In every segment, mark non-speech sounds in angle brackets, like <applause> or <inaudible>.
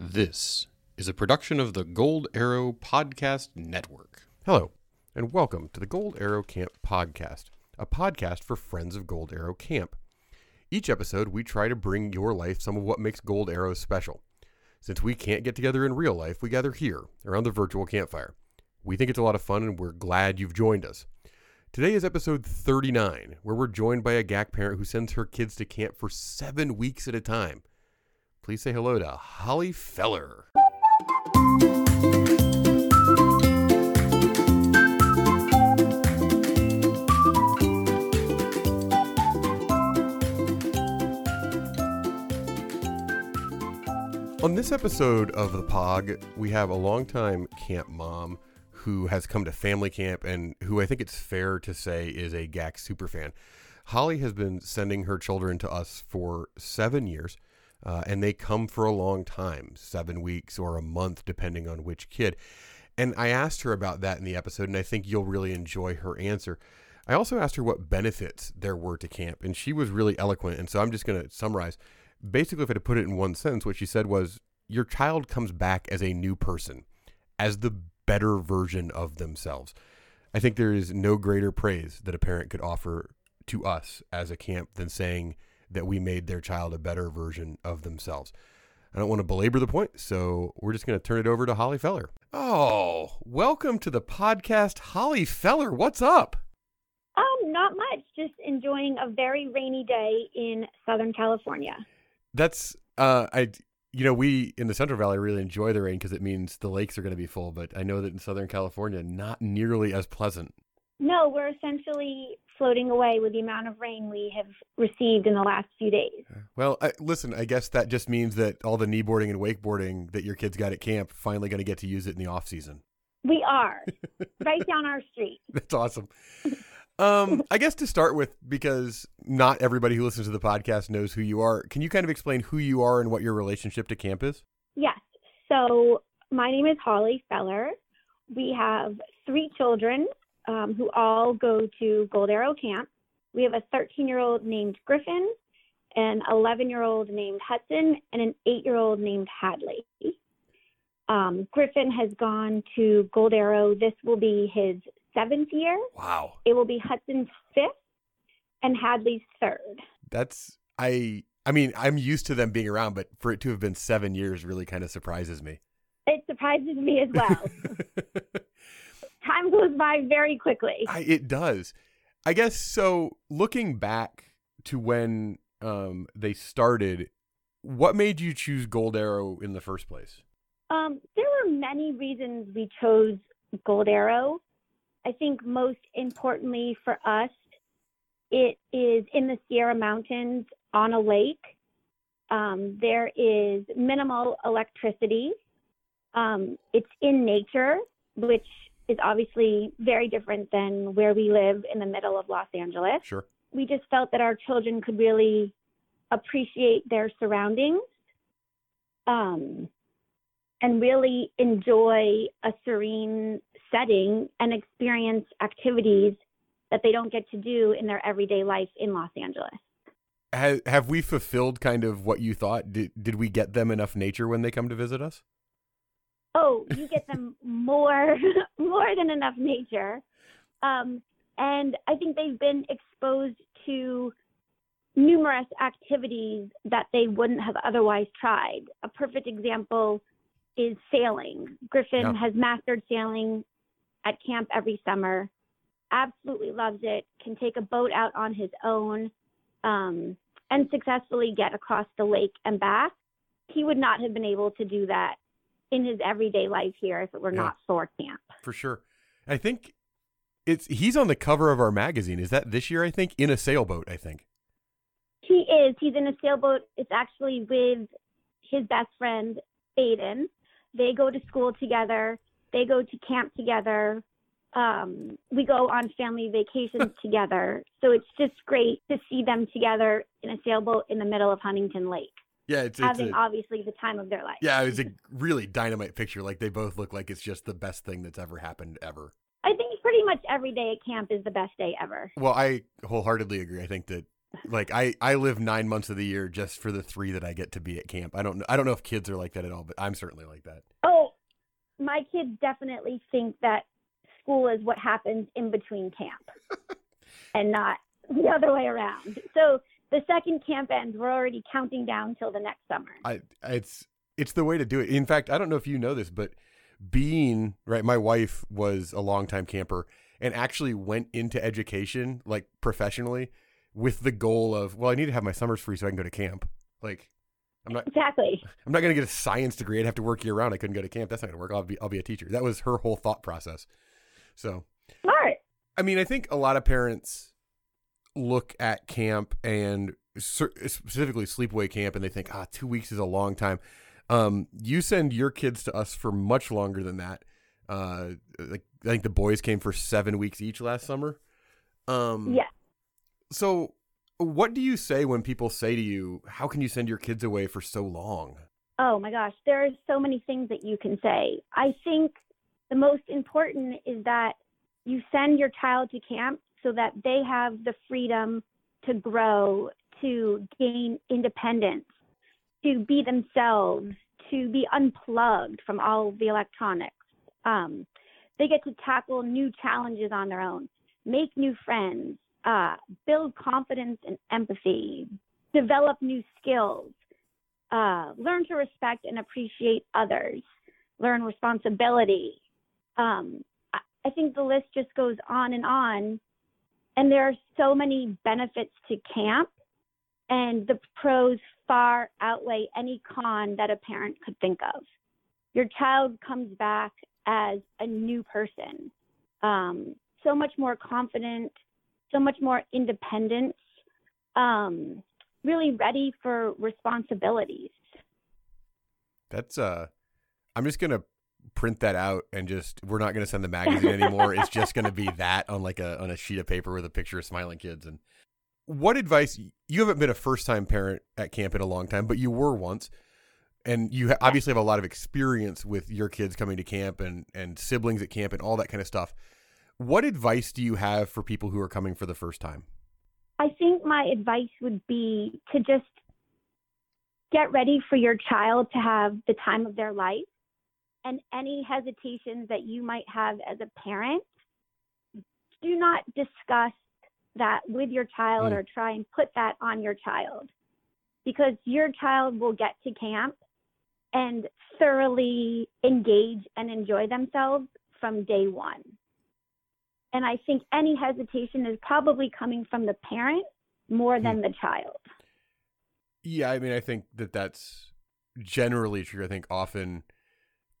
This is a production of the Gold Arrow Podcast Network. Hello, and welcome to the Gold Arrow Camp Podcast, a podcast for friends of Gold Arrow Camp. Each episode, we try to bring your life some of what makes Gold Arrow special. Since we can't get together in real life, we gather here around the virtual campfire. We think it's a lot of fun, and we're glad you've joined us. Today is episode 39, where we're joined by a GAC parent who sends her kids to camp for seven weeks at a time. Please say hello to Holly Feller. On this episode of the POG, we have a longtime camp mom who has come to family camp and who I think it's fair to say is a GAC superfan. Holly has been sending her children to us for seven years, uh, and they come for a long time seven weeks or a month, depending on which kid. And I asked her about that in the episode, and I think you'll really enjoy her answer. I also asked her what benefits there were to camp, and she was really eloquent. And so I'm just going to summarize. Basically, if I had to put it in one sentence, what she said was Your child comes back as a new person, as the better version of themselves. I think there is no greater praise that a parent could offer to us as a camp than saying that we made their child a better version of themselves. I don't want to belabor the point, so we're just going to turn it over to Holly Feller. Oh, welcome to the podcast, Holly Feller. What's up? Um, not much. Just enjoying a very rainy day in Southern California. That's uh, I you know, we in the Central Valley really enjoy the rain because it means the lakes are going to be full. But I know that in Southern California, not nearly as pleasant. No, we're essentially floating away with the amount of rain we have received in the last few days. Well, I, listen, I guess that just means that all the kneeboarding and wakeboarding that your kids got at camp finally going to get to use it in the off season. We are <laughs> right down our street. That's awesome. Um, I guess to start with, because not everybody who listens to the podcast knows who you are, can you kind of explain who you are and what your relationship to camp is? Yes. So my name is Holly Feller. We have three children um, who all go to Gold Arrow Camp. We have a 13 year old named Griffin, an 11 year old named Hudson, and an 8 year old named Hadley. Um, Griffin has gone to Gold Arrow. This will be his seventh year. Wow. It will be Hudson's fifth and Hadley's third. That's I I mean, I'm used to them being around, but for it to have been seven years really kind of surprises me. It surprises me as well. <laughs> Time goes by very quickly. I, it does. I guess so. Looking back to when um, they started, what made you choose Gold Arrow in the first place? Um, there were many reasons we chose Gold Arrow. I think most importantly for us, it is in the Sierra Mountains on a lake. Um, there is minimal electricity. Um, it's in nature, which is obviously very different than where we live in the middle of Los Angeles. Sure. We just felt that our children could really appreciate their surroundings um, and really enjoy a serene setting and experience activities that they don't get to do in their everyday life in Los Angeles. Have, have we fulfilled kind of what you thought? Did, did we get them enough nature when they come to visit us? Oh, you get them more <laughs> more than enough nature. Um, and I think they've been exposed to numerous activities that they wouldn't have otherwise tried. A perfect example is sailing. Griffin Yeah. has mastered sailing at camp every summer, absolutely loves it, can take a boat out on his own, um, and successfully get across the lake and back. He would not have been able to do that in his everyday life here if it were Yeah. not for camp. For sure. I think it's he's on the cover of our magazine. Is that this year? I think in a sailboat. I think. He is. He's in a sailboat. It's actually with his best friend, Aiden. They go to school together. They go to camp together. Um, we go on family vacations <laughs> together. So it's just great to see them together in a sailboat in the middle of Huntington Lake, Yeah, it's, it's having a, obviously the time of their life. yeah, it's a <laughs> really dynamite picture. Like they both look like it's just the best thing that's ever happened ever. I think pretty much every day at camp is the best day ever. Well, I wholeheartedly agree. I think that like I I live nine months of the year just for the three that I get to be at camp. I don't know I don't know if kids are like that at all, but I'm certainly like that. Oh, my kids definitely think that school is what happens in between camp <laughs> and not the other way around. So the second camp ends, we're already counting down till the next summer. I it's it's the way to do it. In fact, I don't know if you know this, but being right, my wife was a longtime camper and actually went into education like professionally with the goal of, well, I need to have my summers free so I can go to camp. Like, I'm not exactly. I'm not going to get a science degree. I'd have to work year round. I couldn't go to camp. That's not going to work. I'll be I'll be a teacher. That was her whole thought process. So, smart. I mean, I think a lot of parents look at camp and specifically sleepaway camp and they think, ah, two weeks is a long time. Um, you send your kids to us for much longer than that. Uh, like I think the boys came for seven weeks each last summer. Um, yeah. So, what do you say when people say to you, "How can you send your kids away for so long?" Oh my gosh, there are so many things that you can say. I think the most important is that you send your child to camp so that they have the freedom to grow, to gain independence, to be themselves, to be unplugged from all the electronics. Um, they get to tackle new challenges on their own, make new friends, uh, build confidence and empathy, develop new skills, uh, learn to respect and appreciate others, learn responsibility. Um, I think the list just goes on and on. And there are so many benefits to camp, and the pros far outweigh any con that a parent could think of. Your child comes back as a new person, um, so much more confident, so much more independent, um, really ready for responsibilities. That's uh, I'm just gonna print that out and just we're not going to send the magazine anymore. it's just going to be that on like a on a sheet of paper with a picture of smiling kids. And what advice? You haven't been a first time parent at camp in a long time, but you were once, and you ha- obviously have a lot of experience with your kids coming to camp and and siblings at camp and all that kind of stuff. What advice do you have for people who are coming for the first time? I think my advice would be to just get ready for your child to have the time of their life and any hesitations that you might have as a parent, do not discuss that with your child mm. or try and put that on your child because your child will get to camp and thoroughly engage and enjoy themselves from day one. And I think any hesitation is probably coming from the parent more than mm. the child. Yeah, I mean, I think that that's generally true. I think often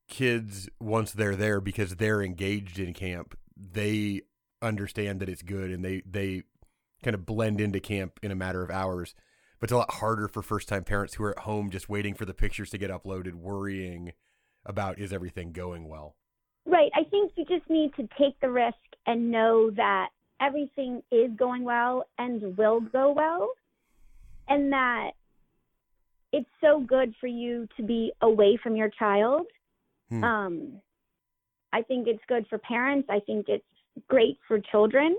kids once they're there because they're engaged in camp they understand that it's good and they they kind of blend into camp in a matter of hours. But it's a lot harder for first time parents who are at home just waiting for the pictures to get uploaded worrying about is everything going well? Right. I think you just need to take the risk and know that everything is going well and will go well and that it's so good for you to be away from your child Hmm. Um, I think it's good for parents. I think it's great for children.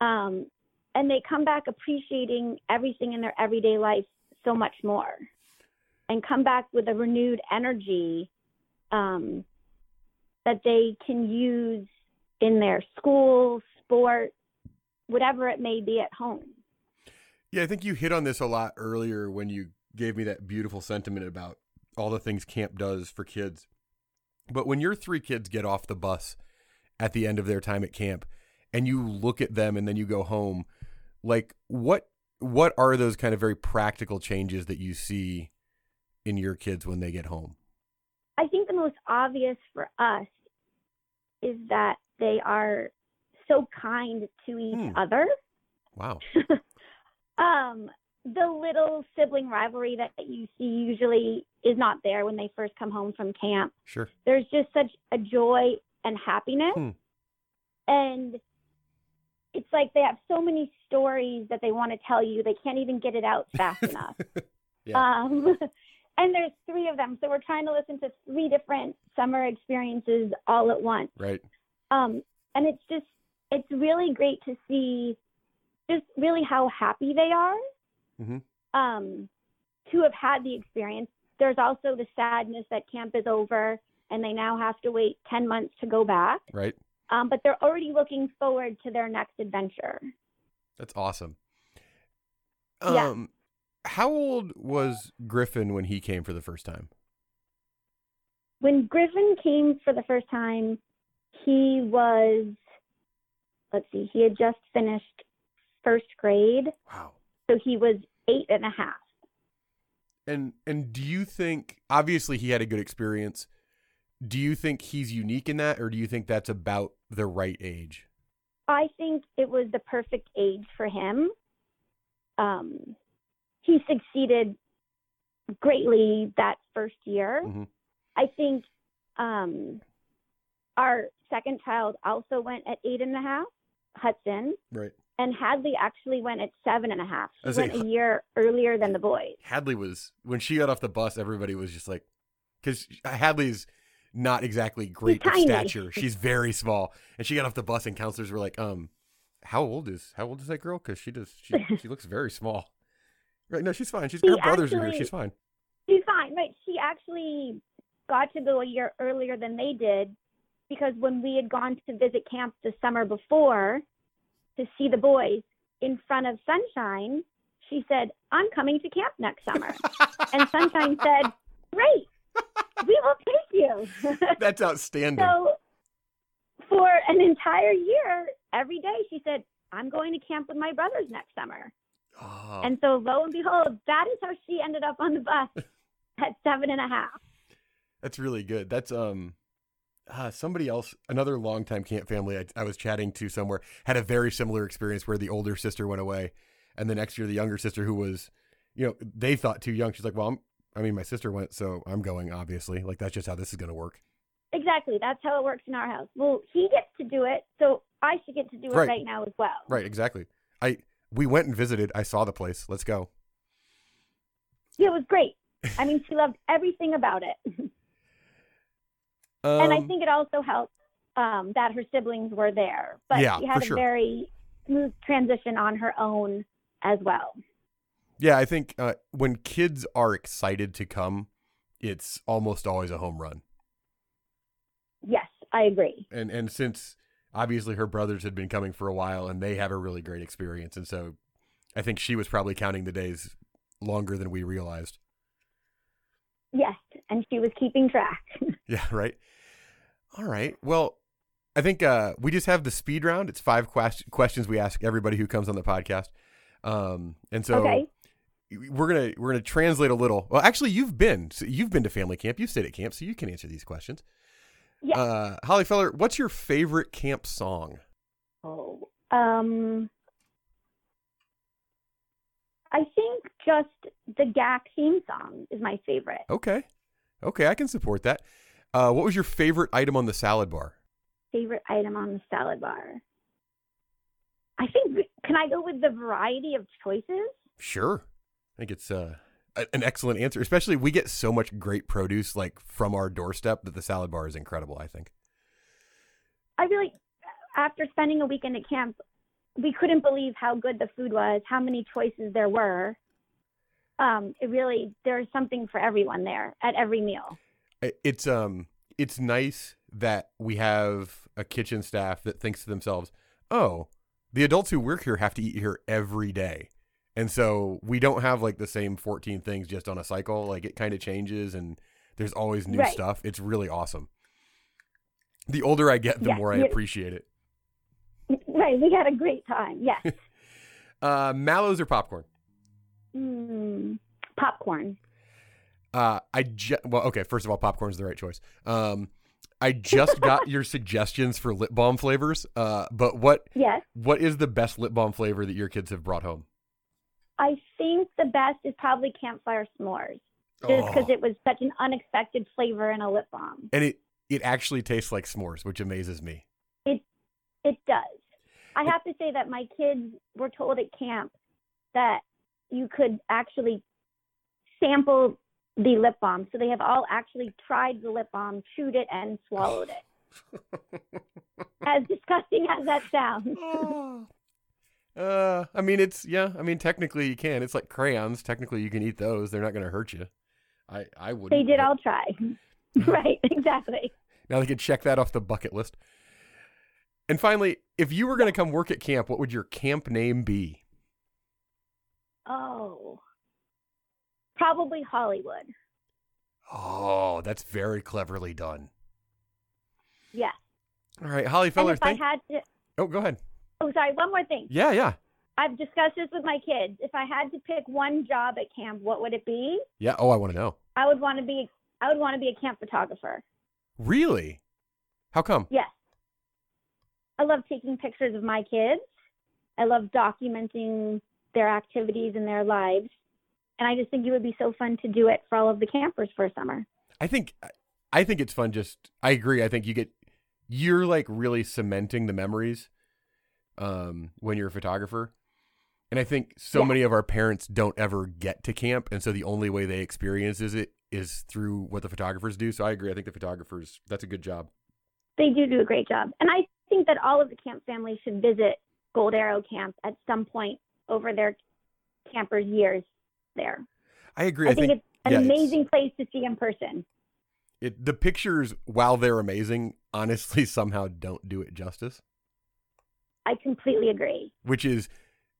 Um, and they come back appreciating everything in their everyday life so much more and come back with a renewed energy um, that they can use in their school, sport, whatever it may be at home. Yeah, I think you hit on this a lot earlier when you gave me that beautiful sentiment about all the things camp does for kids. But when your three kids get off the bus at the end of their time at camp and you look at them and then you go home, like what what are those kind of very practical changes that you see in your kids when they get home? I think the most obvious for us is that they are so kind to each hmm. other. Wow. <laughs> um, the little sibling rivalry that you see usually is not there when they first come home from camp. Sure. There's just such a joy and happiness. Hmm. And it's like they have so many stories that they want to tell you. They can't even get it out fast <laughs> enough. yeah. Um, <laughs> and there's three of them. So we're trying to listen to three different summer experiences all at once. Right. Um, and it's just, it's really great to see just really how happy they are Mhm. um, to have had the experience. There's also the sadness that camp is over and they now have to wait 10 months to go back. Right. Um, but they're already looking forward to their next adventure. That's awesome. Yeah. Um, how old was Griffin when he came for the first time? When Griffin came for the first time, he was, let's see, he had just finished first grade. Wow. So he was eight and a half. And and do you think obviously he had a good experience? Do you think he's unique in that, or do you think that's about the right age? I think it was the perfect age for him. Um, he succeeded greatly that first year. Mhm. I think um, our second child also went at eight and a half, Hudson, Right. And Hadley actually went at seven and a half. She went saying- a year earlier than the boys. Hadley was when she got off the bus. Everybody was just like, because Hadley's not exactly great of stature. <laughs> She's very small, and she got off the bus, and counselors were like, "Um, how old is how old is that girl? Because she does she, she looks very small." Right? No, she's fine. She's She her brothers are here. She's fine. She's fine, but she actually got to go a year earlier than they did because when we had gone to visit camp the summer before to see the boys in front of Sunshine, she said, I'm coming to camp next summer. <laughs> and Sunshine said, Great, we will take you. <laughs> That's outstanding. so for an entire year, every day she said, I'm going to camp with my brothers next summer. Oh, And so lo and behold, that is how she ended up on the bus <laughs> at seven and a half. that's really good. That's um. Uh, somebody else, another longtime camp family I, I was chatting to somewhere, had a very similar experience where the older sister went away, and the next year the younger sister, who was, you know, they thought too young. She's like, "Well, I'm, I mean, my sister went, so I'm going. Obviously, like that's just how this is going to work." Exactly. That's how it works in our house. Well, he gets to do it, so I should get to do it Right. right, now as well. Right? Exactly. I we went and visited. I saw the place. Let's go. Yeah, it was great. I mean, she loved everything about it. <laughs> Um, and I think it also helped um, that her siblings were there. But Yeah, she had a sure. very smooth transition on her own as well. Yeah, I think uh, when kids are excited to come, it's almost always a home run. Yes, I agree. And and since obviously her brothers had been coming for a while and they have a really great experience, and so I think she was probably counting the days longer than we realized. Yes, and she was keeping track. <laughs> Yeah, right. All right. Well, I think uh, we just have the speed round. It's five quest- questions we ask everybody who comes on the podcast. Um, and so okay. we're gonna we're gonna translate a little. Well, actually, you've been so you've been to family camp. You've stayed at camp, so you can answer these questions. Yeah. Uh, Holly Feller, what's your favorite camp song? Oh, um, I think just the GAC theme song is my favorite. Okay, okay, I can support that. Uh, what was your favorite item on the salad bar? Favorite item on the salad bar. I think can I go with the variety of choices? Sure, I think it's uh, an excellent answer. Especially we get so much great produce like from our doorstep that the salad bar is incredible. I think. I really, after spending a weekend at camp, we couldn't believe how good the food was, how many choices there were. Um, it really, there's something for everyone there at every meal. It's um, it's nice that we have a kitchen staff that thinks to themselves, "Oh, the adults who work here have to eat here every day." And so we don't have like the same 14 things just on a cycle. Like it kind of changes and there's always new Right. stuff. It's really awesome. The older I get, the Yeah, more I appreciate it. <laughs> Right, we had a great time. Yes. <laughs> Uh, mallows or popcorn? Mm, popcorn. Uh, I well, okay. First of all, popcorn's the right choice. Um, I just <laughs> got your suggestions for lip balm flavors. Uh, but what Yes. what is the best lip balm flavor that your kids have brought home? I think the best is probably campfire s'mores, just because Oh. it was such an unexpected flavor in a lip balm. and it it actually tastes like s'mores, which amazes me. It it does. I have to say that my kids were told at camp that you could actually sample the lip balm. So they have all actually tried the lip balm, chewed it, and swallowed it. <laughs> as disgusting as that sounds. Oh. <laughs> Uh, I mean, it's yeah. I mean, technically you can. It's like crayons. Technically, you can eat those. They're not going to hurt you. I I would. They did. I'll try. <laughs> right. Exactly. Now they could check that off the bucket list. And finally, if you were going to come work at camp, what would your camp name be? Oh, probably Hollywood. Oh, that's very cleverly done. Yes. All right, Holly Feller. and if Thank- I had to, oh, go ahead. oh, sorry. One more thing. Yeah, yeah, I've discussed this with my kids. If I had to pick one job at camp, what would it be? yeah. Oh, I want to know. I would want to be. I would want to be a camp photographer. Really? How come? Yes. I love taking pictures of my kids. I love documenting their activities and their lives. And I just think it would be so fun to do it for all of the campers for summer. I think I think it's fun just I agree. I think you get you're like really cementing the memories um when you're a photographer. And I think so Yeah. many of our parents don't ever get to camp and so the only way they experience is it is through what the photographers do. So I agree. I think the photographers that's a good job. They do do a great job. And I think that all of the camp families should visit Gold Arrow Camp at some point over their campers' years there. I agree. I, I, think, think, it's an yeah, it's- amazing place to see in person. it the pictures while they're amazing honestly <laughs> somehow don't do it justice. I completely agree. which is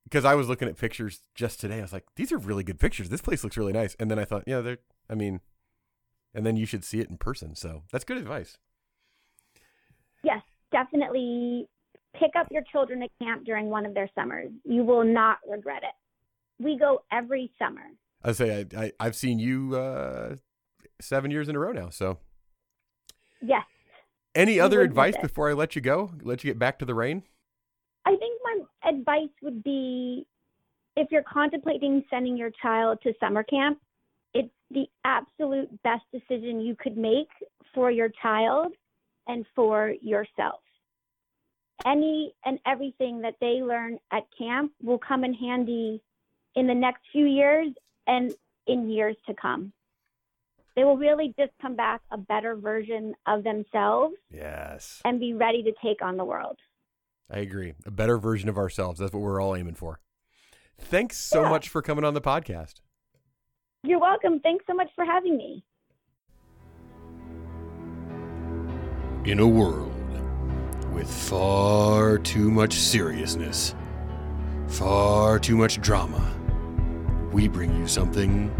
because I was looking at pictures just today. I was like, these are really good pictures. This place looks really nice. And then I thought, yeah, they're, I mean, and then you should see it in person. So that's good advice. Yes, definitely pick up your children at camp during one of their summers. You will not regret it. We go every summer. I say, I, I, I've seen you uh, seven years in a row now. So Yes. any other advice before I let you go? Let you get back to the rain? I think my advice would be if you're contemplating sending your child to summer camp, it's the absolute best decision you could make for your child and for yourself. Any and everything that they learn at camp will come in handy in the next few years and in years to come. They will really just come back a better version of themselves Yes. and be ready to take on the world. I agree. A better version of ourselves. That's what we're all aiming for. Thanks so Yeah. much for coming on the podcast. You're welcome. Thanks so much for having me. In a world with far too much seriousness, far too much drama, we bring you something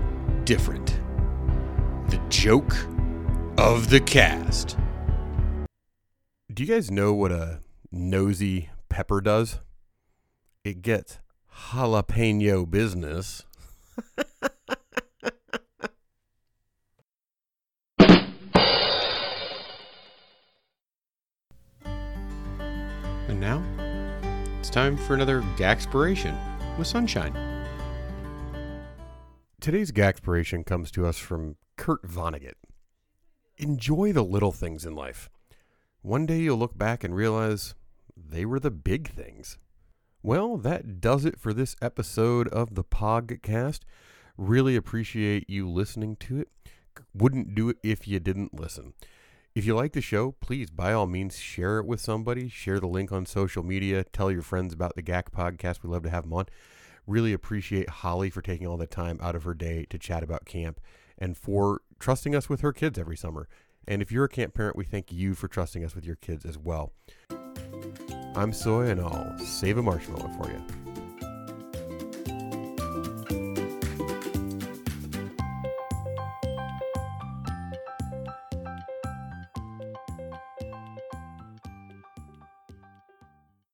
different. The joke of the cast. Do you guys know what a nosy pepper does? It gets jalapeno business. <laughs> time for another Gaxpiration with Sunshine. Today's Gaxpiration comes to us from Kurt Vonnegut. Enjoy the little things in life. One day you'll look back and realize they were the big things. Well, that does it for this episode of the Podcast. Really appreciate you listening to it. Wouldn't do it if you didn't listen. If you like the show, please by all means share it with somebody. Share the link on social media. Tell your friends about the GAC podcast. We love to have them on. Really appreciate Holly for taking all the time out of her day to chat about camp and for trusting us with her kids every summer. And if you're a camp parent, we thank you for trusting us with your kids as well. I'm Soy, and I'll save a marshmallow for you.